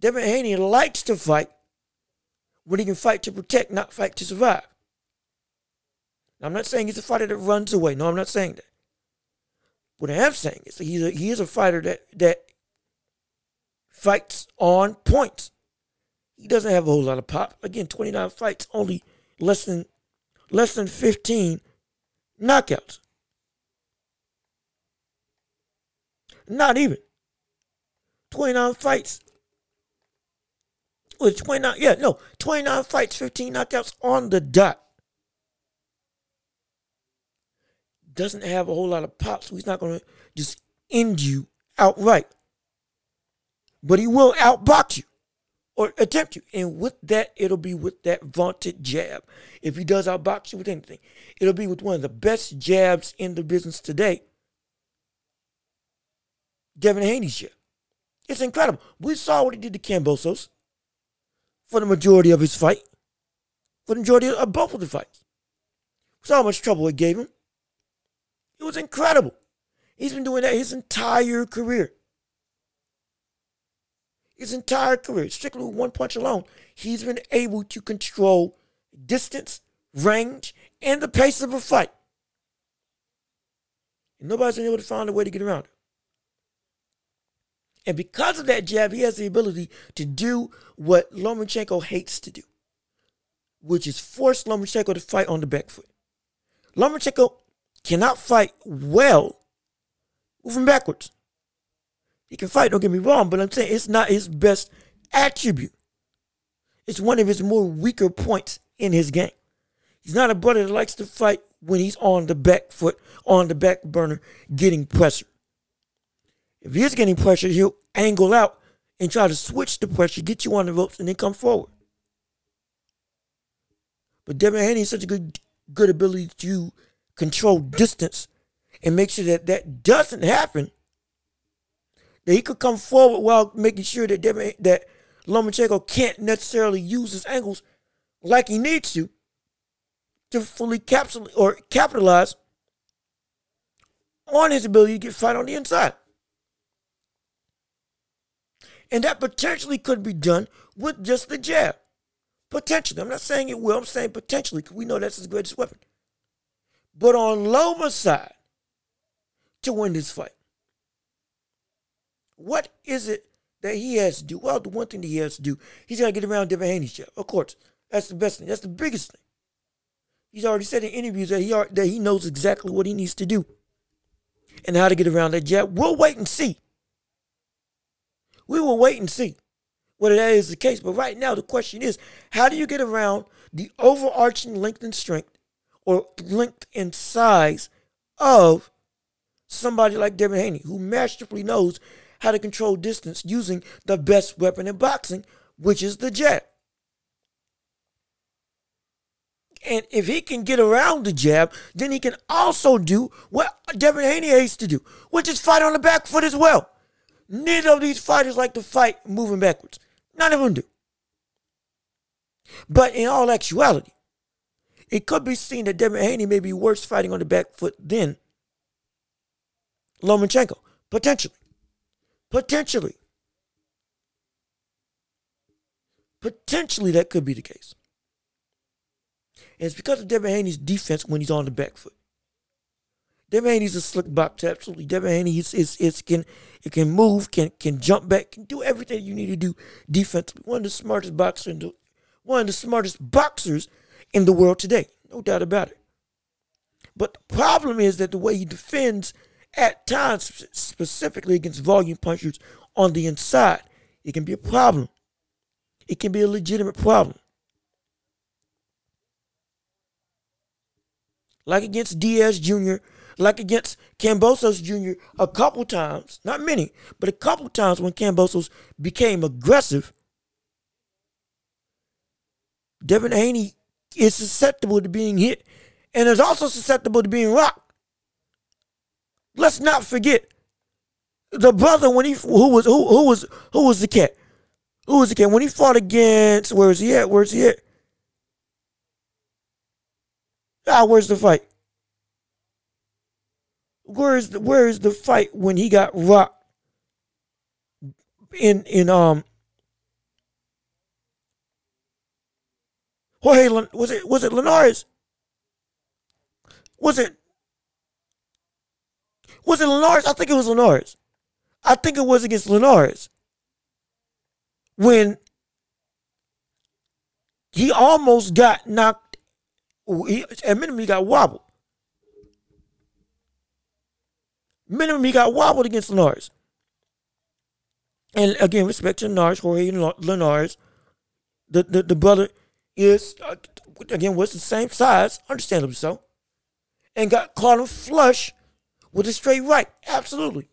Devin Haney likes to fight when he can fight to protect, not fight to survive. Now, I'm not saying he's a fighter that runs away. No, I'm not saying that. What I am saying is he's a, he is a fighter that that fights on points. He doesn't have a whole lot of pop. Again, 29 fights, only less than less than 15 knockouts. Not even. 29 fights. With 29, yeah, no, 29 fights, 15 knockouts on the dot. Doesn't have a whole lot of pop, so he's not going to just end you outright. But he will outbox you or attempt you. And with that, it'll be with that vaunted jab. If he does outbox you with anything, it'll be with one of the best jabs in the business today. Devin Haney's jab. It's incredible. We saw what he did to Kambosos for the majority of his fight, for the majority of both of the fights. We saw how much trouble it gave him. It was incredible. He's been doing that his entire career his entire career, strictly with one punch alone, he's been able to control distance, range, and the pace of a fight. And nobody's been able to find a way to get around it. And because of that jab, he has the ability to do what Lomachenko hates to do, which is force Lomachenko to fight on the back foot. Lomachenko cannot fight well moving backwards. He can fight, don't get me wrong, but I'm saying it's not his best attribute. It's one of his more weaker points in his game. He's not a brother that likes to fight when he's on the back foot, on the back burner, getting pressure. If he is getting pressure, he'll angle out and try to switch the pressure, get you on the ropes, and then come forward. But Devin Haney has such a good good ability to control distance and make sure that that doesn't happen that he could come forward while making sure that that Lomachenko can't necessarily use his angles like he needs to to fully capsule or capitalize on his ability to get fight on the inside. And that potentially could be done with just the jab. Potentially. I'm not saying it will, I'm saying potentially, because we know that's his greatest weapon. But on Loma's side, to win this fight, What is it that he has to do? Well, the one thing that he has to do, he's got to get around Devin Haney's jab. Of course, that's the best thing. That's the biggest thing. He's already said in interviews that he are, that he knows exactly what he needs to do and how to get around that jab. We'll wait and see. We will wait and see whether that is the case. But right now, the question is, how do you get around the overarching length and strength or length and size of somebody like Devin Haney, who masterfully knows how to control distance using the best weapon in boxing, which is the jab. And if he can get around the jab, then he can also do what Devin Haney used to do, which is fight on the back foot as well. Neither of these fighters like to fight moving backwards. None of them do. But in all actuality, it could be seen that Devin Haney may be worse fighting on the back foot than Lomachenko. Potentially. Potentially. Potentially that could be the case. And it's because of Devin Haney's defense when he's on the back foot. Devin Haney's a slick boxer, absolutely. Devin Haney is, is, is can it can move, can can jump back, can do everything you need to do defensively. One of the smartest boxers in the, one of the smartest boxers in the world today, no doubt about it. But the problem is that the way he defends at times, specifically against volume punchers on the inside, it can be a problem. It can be a legitimate problem. Like against Diaz Jr., like against Kambosos Jr. a couple times, not many, but a couple times when Kambosos became aggressive, Devin Haney is susceptible to being hit and is also susceptible to being rocked. Let's not forget the brother when he who was who who was who was the cat? Who was the cat when he fought against? Where is he at? Where's he at? Ah, where's the fight? Where is the where is the fight when he got rocked in in um Jorge was it was it Linares? Was it was it Linares? I think it was Linares. I think it was against Linares when he almost got knocked. He, at minimum, he got wobbled. Minimum, he got wobbled against Linares. And again, respect to Linares, Jorge Linares. The, the, the brother is, uh, again, was the same size, understandably so, and got caught him flush with a straight right. Absolutely.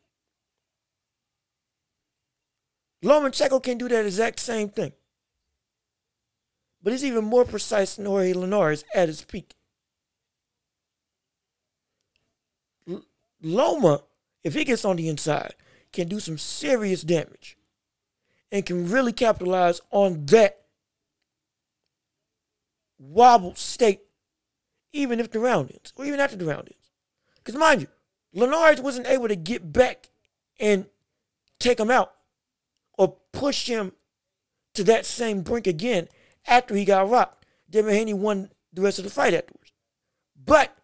Lomachenko can do that exact same thing. But he's even more precise than Jorge Linares at his peak. L- Loma, if he gets on the inside, can do some serious damage and can really capitalize on that wobbled state, even if the round ends, or even after the round ends. Because mind you, Linares wasn't able to get back and take him out or push him to that same brink again after he got rocked. Devin Haney won the rest of the fight afterwards. But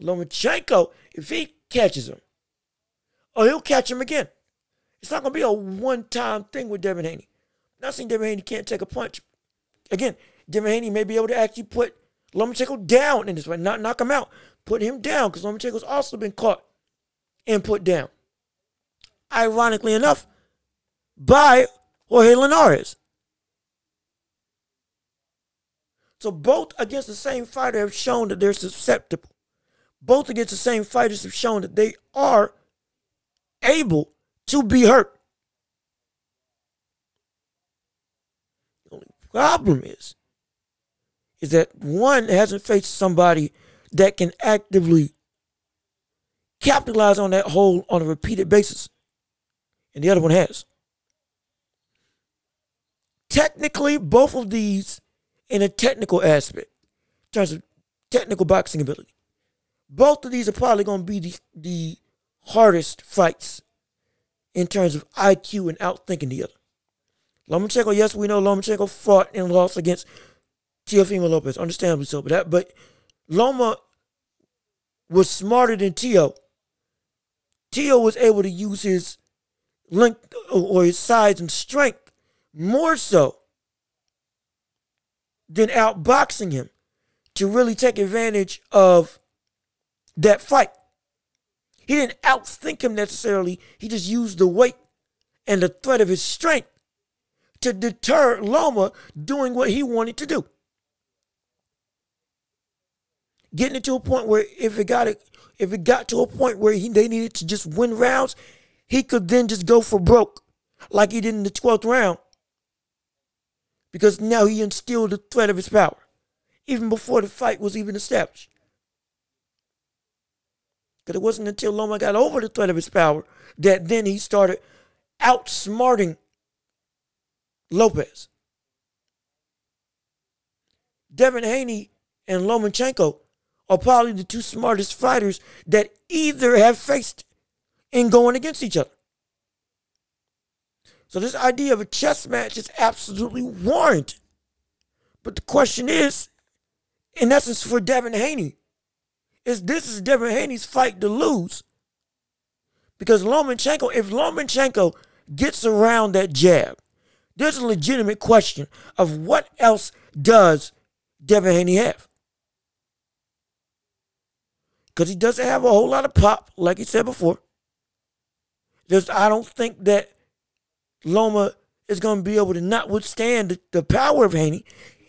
Lomachenko, if he catches him, or he'll catch him again. It's not going to be a one time thing with Devin Haney. not saying Devin Haney can't take a punch. Again, Devin Haney may be able to actually put Lomachenko down in this way, not knock him out, put him down because Lomachenko's also been caught and put down. Ironically enough, by Jorge Linares. So both against the same fighter have shown that they're susceptible. Both against the same fighters have shown that they are able to be hurt. The only problem is, is that one hasn't faced somebody that can actively capitalize on that hole on a repeated basis. And the other one has. Technically, both of these, in a technical aspect, in terms of technical boxing ability, both of these are probably going to be the, the hardest fights in terms of IQ and outthinking the other. Lomachenko, yes, we know Lomachenko fought and lost against Teofimo Lopez, understandably so, but that, but Loma was smarter than Tio. Tio was able to use his length or his size and strength more so than outboxing him to really take advantage of that fight. He didn't outthink him necessarily. He just used the weight and the threat of his strength to deter Loma doing what he wanted to do. Getting it to a point where if it got it, if it got to a point where he, they needed to just win rounds, he could then just go for broke, like he did in the 12th round. Because now he instilled the threat of his power, even before the fight was even established. Because it wasn't until Loma got over the threat of his power that then he started outsmarting Lopez. Devin Haney and Lomachenko are probably the two smartest fighters that either have faced in going against each other. So this idea of a chess match is absolutely warranted. But the question is, in essence, for Devin Haney, is this is Devin Haney's fight to lose. Because Lomachenko, if Lomachenko gets around that jab, there's a legitimate question of what else does Devin Haney have? Because he doesn't have a whole lot of pop, like he said before. There's, I don't think that Loma is going to be able to not withstand the, the power of Haney,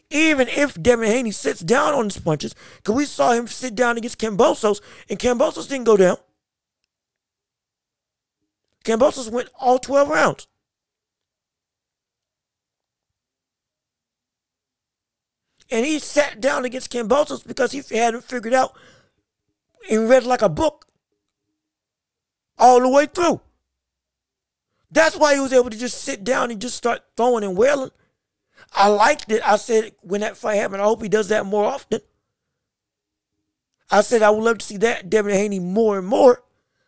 even if Devin Haney sits down on his punches. Because we saw him sit down against Kambosos, and Kambosos didn't go down. Kambosos went all 12 rounds. And he sat down against Kambosos because he hadn't figured out and read like a book all the way through. That's why he was able to just sit down and just start throwing and wailing. I liked it. I said when that fight happened, I hope he does that more often. I said I would love to see that Devin Haney more and more.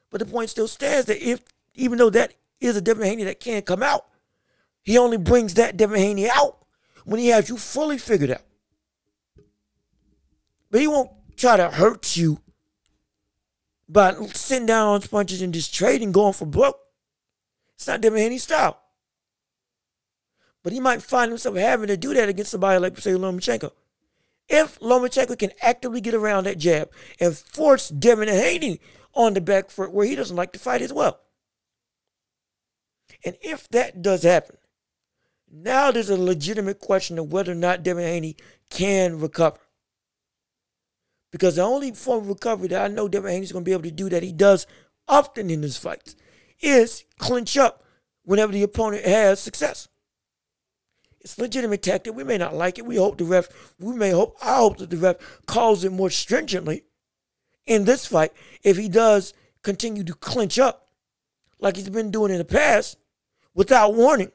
But the point still stands that if even though that is a Devin Haney that can't come out, he only brings that Devin Haney out when he has you fully figured out. But he won't try to hurt you by sitting down on punches and just trading, going for broke. It's not Devin Haney's style. But he might find himself having to do that against somebody like, say, Lomachenko. If Lomachenko can actively get around that jab and force Devin Haney on the back foot where he doesn't like to fight as well. And if that does happen, now there's a legitimate question of whether or not Devin Haney can recover. Because the only form of recovery that I know Devin Haney's going to be able to do that he does often in his fights is clinch up whenever the opponent has success. It's legitimate tactic. We may not like it. We hope the ref, we may hope, I hope that the ref calls it more stringently in this fight if he does continue to clinch up like he's been doing in the past without warning.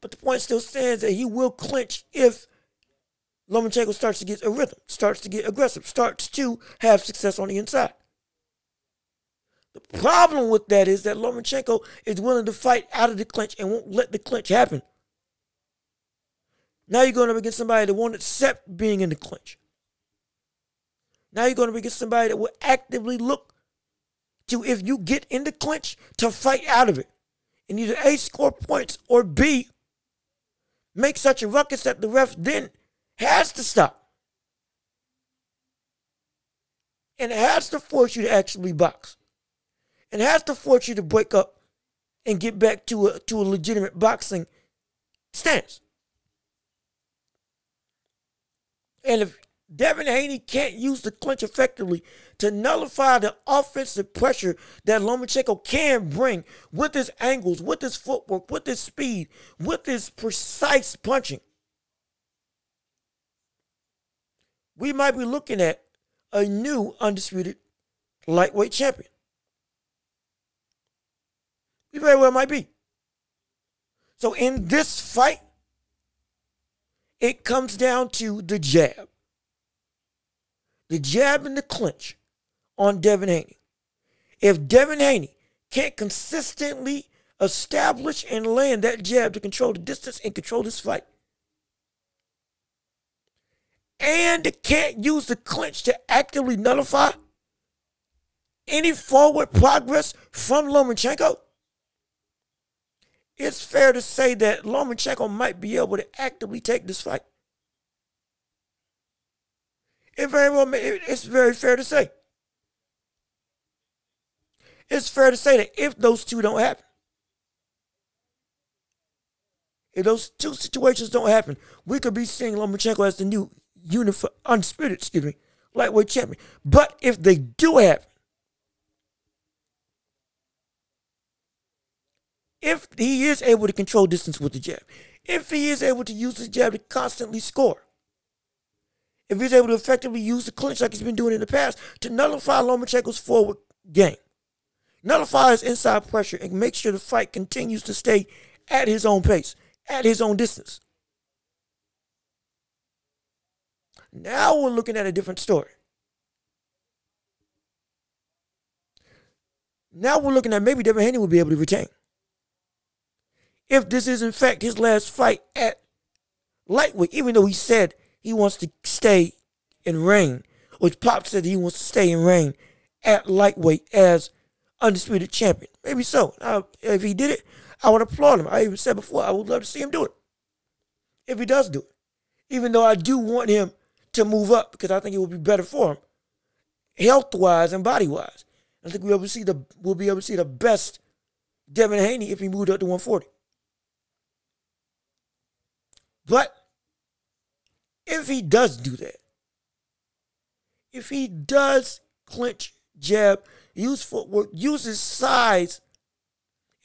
But the point still stands that he will clinch if Lomachenko starts to get a rhythm, starts to get aggressive, starts to have success on the inside. The problem with that is that Lomachenko is willing to fight out of the clinch and won't let the clinch happen. Now you're going up against somebody that won't accept being in the clinch. Now you're going to against somebody that will actively look to, if you get in the clinch, to fight out of it. And either A, score points, or B, make such a ruckus that the ref then has to stop. And it has to force you to actually box and has to force you to break up and get back to a to a legitimate boxing stance. And if Devin Haney can't use the clinch effectively to nullify the offensive pressure that Lomachenko can bring with his angles, with his footwork, with his speed, with his precise punching, we might be looking at a new undisputed lightweight champion. You very well might be. So in this fight, it comes down to the jab. The jab and the clinch on Devin Haney. If Devin Haney can't consistently establish and land that jab to control the distance and control this fight, and can't use the clinch to actively nullify any forward progress from Lomachenko, it's fair to say that Lomachenko might be able to actively take this fight. It very well, it's very fair to say. It's fair to say that if those two don't happen, if those two situations don't happen, we could be seeing Lomachenko as the new unified, unspirited, excuse me, lightweight champion. But if they do happen, if he is able to control distance with the jab, if he is able to use the jab to constantly score, if he's able to effectively use the clinch like he's been doing in the past to nullify Lomachenko's forward game, nullify his inside pressure, and make sure the fight continues to stay at his own pace, at his own distance. Now we're looking at a different story. Now we're looking at maybe Devin Haney will be able to retain if this is in fact his last fight at lightweight, even though he said he wants to stay in reign, which Pop said he wants to stay in reign at lightweight as undisputed champion. Maybe so. Now, if he did it, I would applaud him. I even said before, I would love to see him do it. If he does do it. Even though I do want him to move up because I think it would be better for him, health wise and body wise. I think we'll be able to see the we'll be able to see the best Devin Haney if he moved up to 140. But if he does do that, if he does clinch, jab, use footwork, use his size,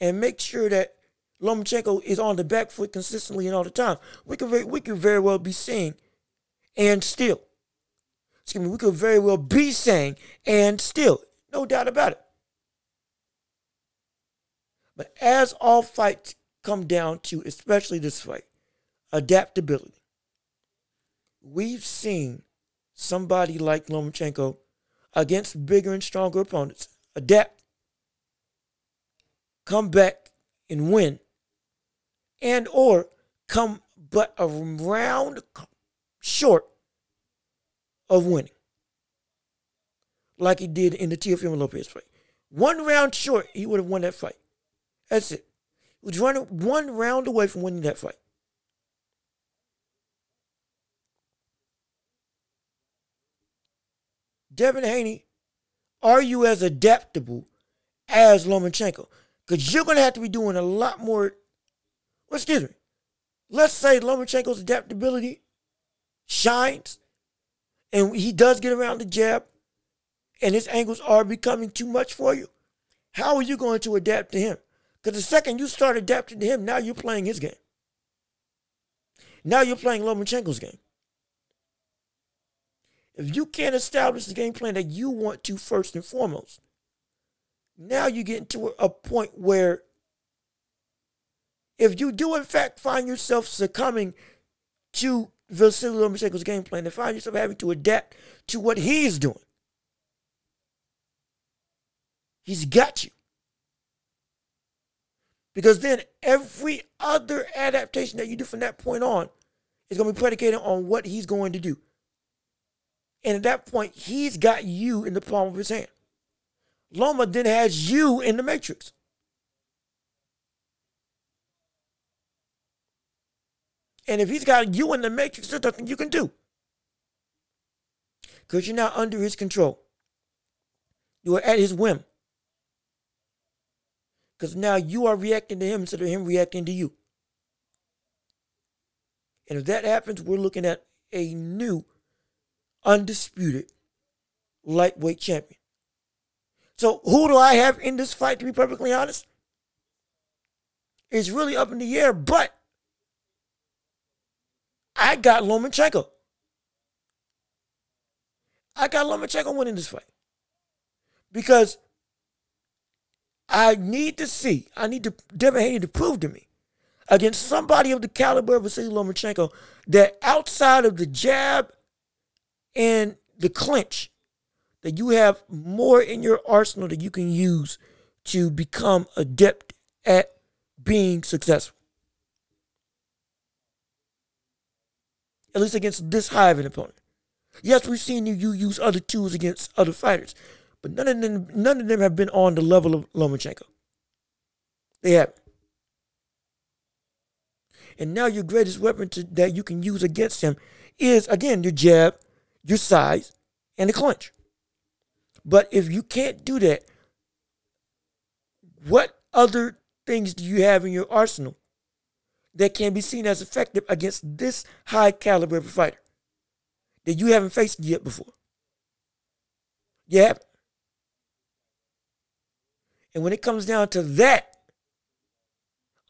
and make sure that Lomachenko is on the back foot consistently and all the time, we could very, we could very well be seeing and still. Excuse me, we could very well be saying and still. No doubt about it. But as all fights come down to, especially this fight, adaptability. We've seen somebody like Lomachenko against bigger and stronger opponents adapt, come back and win, and or come but a round short of winning, like he did in the Teofimo Lopez fight. One round short, he would have won that fight. That's it. He was running one round away from winning that fight. Devin Haney, are you as adaptable as Lomachenko? Because you're going to have to be doing a lot more. Well, excuse me. Let's say Lomachenko's adaptability shines and he does get around the jab and his angles are becoming too much for you. How are you going to adapt to him? Because the second you start adapting to him, now you're playing his game. Now you're playing Lomachenko's game. If you can't establish the game plan that you want to first and foremost, now you get into a point where if you do in fact find yourself succumbing to Vasily Lomachenko's game plan and find yourself having to adapt to what he's doing, he's got you. Because then every other adaptation that you do from that point on is going to be predicated on what he's going to do. And at that point, he's got you in the palm of his hand. Loma then has you in the matrix. And if he's got you in the matrix, there's nothing you can do. Because you're now under his control. You are at his whim. Because now you are reacting to him instead of him reacting to you. And if that happens, we're looking at a new undisputed lightweight champion. So who do I have in this fight, to be perfectly honest? It's really up in the air, but I got Lomachenko. I got Lomachenko winning this fight. Because I need to see, I need to, Devin Haney to prove to me against somebody of the caliber of Vasily Lomachenko that outside of the jab and the clinch that you have more in your arsenal that you can use to become adept at being successful. At least against this high of an opponent. Yes, we've seen you use other tools against other fighters, But none of them, none of them have been on the level of Lomachenko. They haven't. And now your greatest weapon to, that you can use against him is again your jab, your size, and the clinch. But if you can't do that, what other things do you have in your arsenal that can be seen as effective against this high caliber of a fighter that you haven't faced yet before? Yep. And when it comes down to that,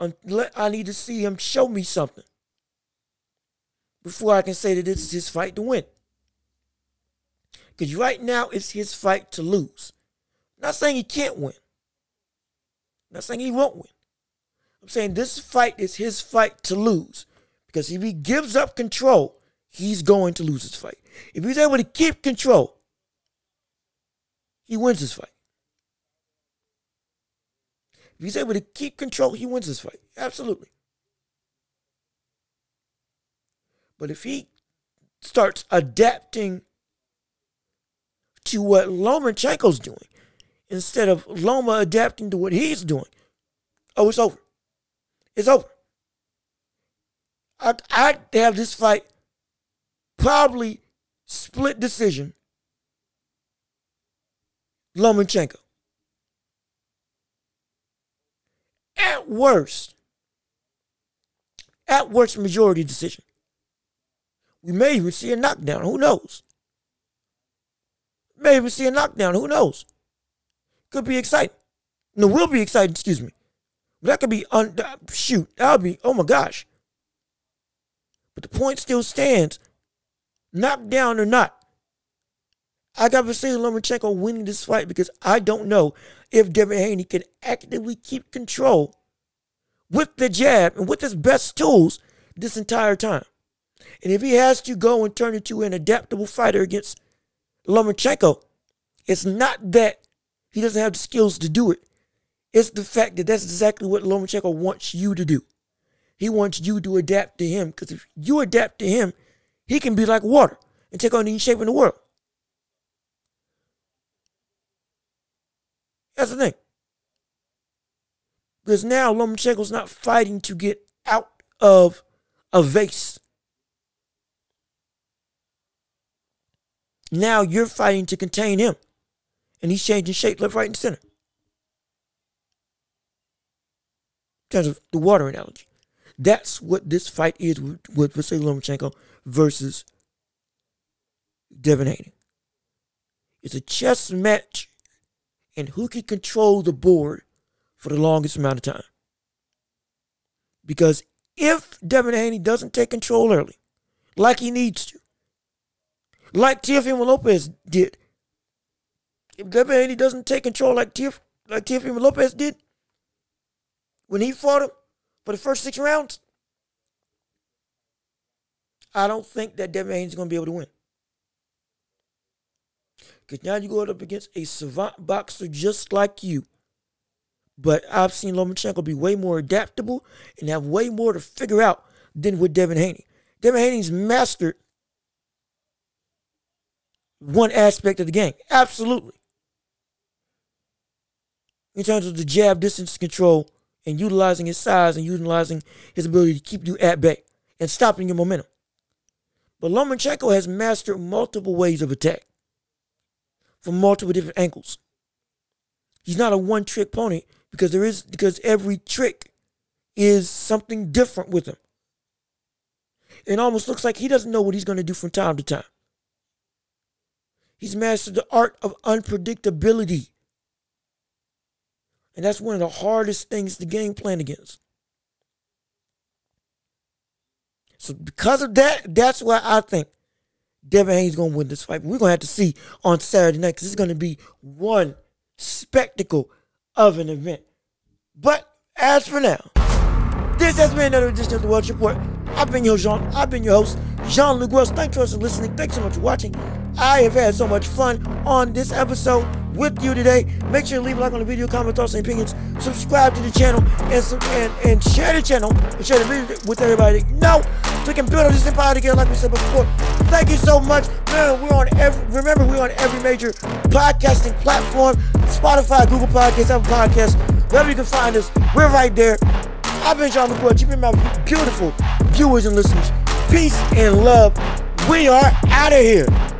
um, I need to see him show me something before I can say that this is his fight to win. Because right now it's his fight to lose. Not saying he can't win. Not saying he won't win. I'm saying this fight is his fight to lose. Because if he gives up control, he's going to lose his fight. If he's able to keep control, he wins his fight. If he's able to keep control, he wins this fight. Absolutely. But if he starts adapting to what Lomachenko's doing instead of Loma adapting to what he's doing, oh, it's over. It's over. I I have this fight probably split decision. Lomachenko. At worst, at worst, majority decision. We may even see a knockdown. Who knows? May even see a knockdown. Who knows? Could be exciting. No, will be exciting. Excuse me. That could be un. Shoot, that would be. Oh my gosh. But the point still stands. Knockdown or not, I got Vasily Lomachenko winning this fight because I don't know if Devin Haney can actively keep control with the jab and with his best tools this entire time. And if he has to go and turn into an adaptable fighter against Lomachenko, it's not that he doesn't have the skills to do it. It's the fact that that's exactly what Lomachenko wants you to do. He wants you to adapt to him because if you adapt to him, he can be like water and take on any shape in the world. That's the thing. Because now Lomachenko's not fighting to get out of a vase. Now you're fighting to contain him. And he's changing shape left, right, and center. Terms of the water analogy. That's what this fight is with, with Vasily Lomachenko versus Devin Haney. It's a chess match and who can control the board for the longest amount of time. Because if Devin Haney doesn't take control early, like he needs to, like Teofimo Lopez did, if Devin Haney doesn't take control like Teof, like Teofimo Lopez did when he fought him for the first six rounds, I don't think that Devin Haney's going to be able to win. Because now you go up against a savant boxer just like you. But I've seen Lomachenko be way more adaptable and have way more to figure out than with Devin Haney. Devin Haney's mastered one aspect of the game. Absolutely. In terms of the jab distance control and utilizing his size and utilizing his ability to keep you at bay and stopping your momentum. But Lomachenko has mastered multiple ways of attack from multiple different angles. He's not a one trick pony because there is because every trick is something different with him. It almost looks like he doesn't know what he's going to do from time to time. He's mastered the art of unpredictability. And that's one of the hardest things to game plan against. So because of that, that's why I think Devin Haney's gonna win this fight. We're gonna have to see on Saturday night because it's gonna be one spectacle of an event. But as for now, this has been another edition of the Welch Report. I've been your Jean. I've been your host, Jean Luc Welch. Thanks for listening. Thanks so much for watching. I have had so much fun on this episode. with you today. Make sure to leave a like on the video, comment, thoughts, and opinions. Subscribe to the channel and and, and share the channel and share the video with everybody. No, so we can build up this empire together, like we said before. Thank you so much. Man, we're on every. Remember, we're on every major podcasting platform: Spotify, Google Podcasts, Apple Podcasts, wherever you can find us. We're right there. I've been John McCoy. You've been my beautiful viewers and listeners. Peace and love. We are out of here.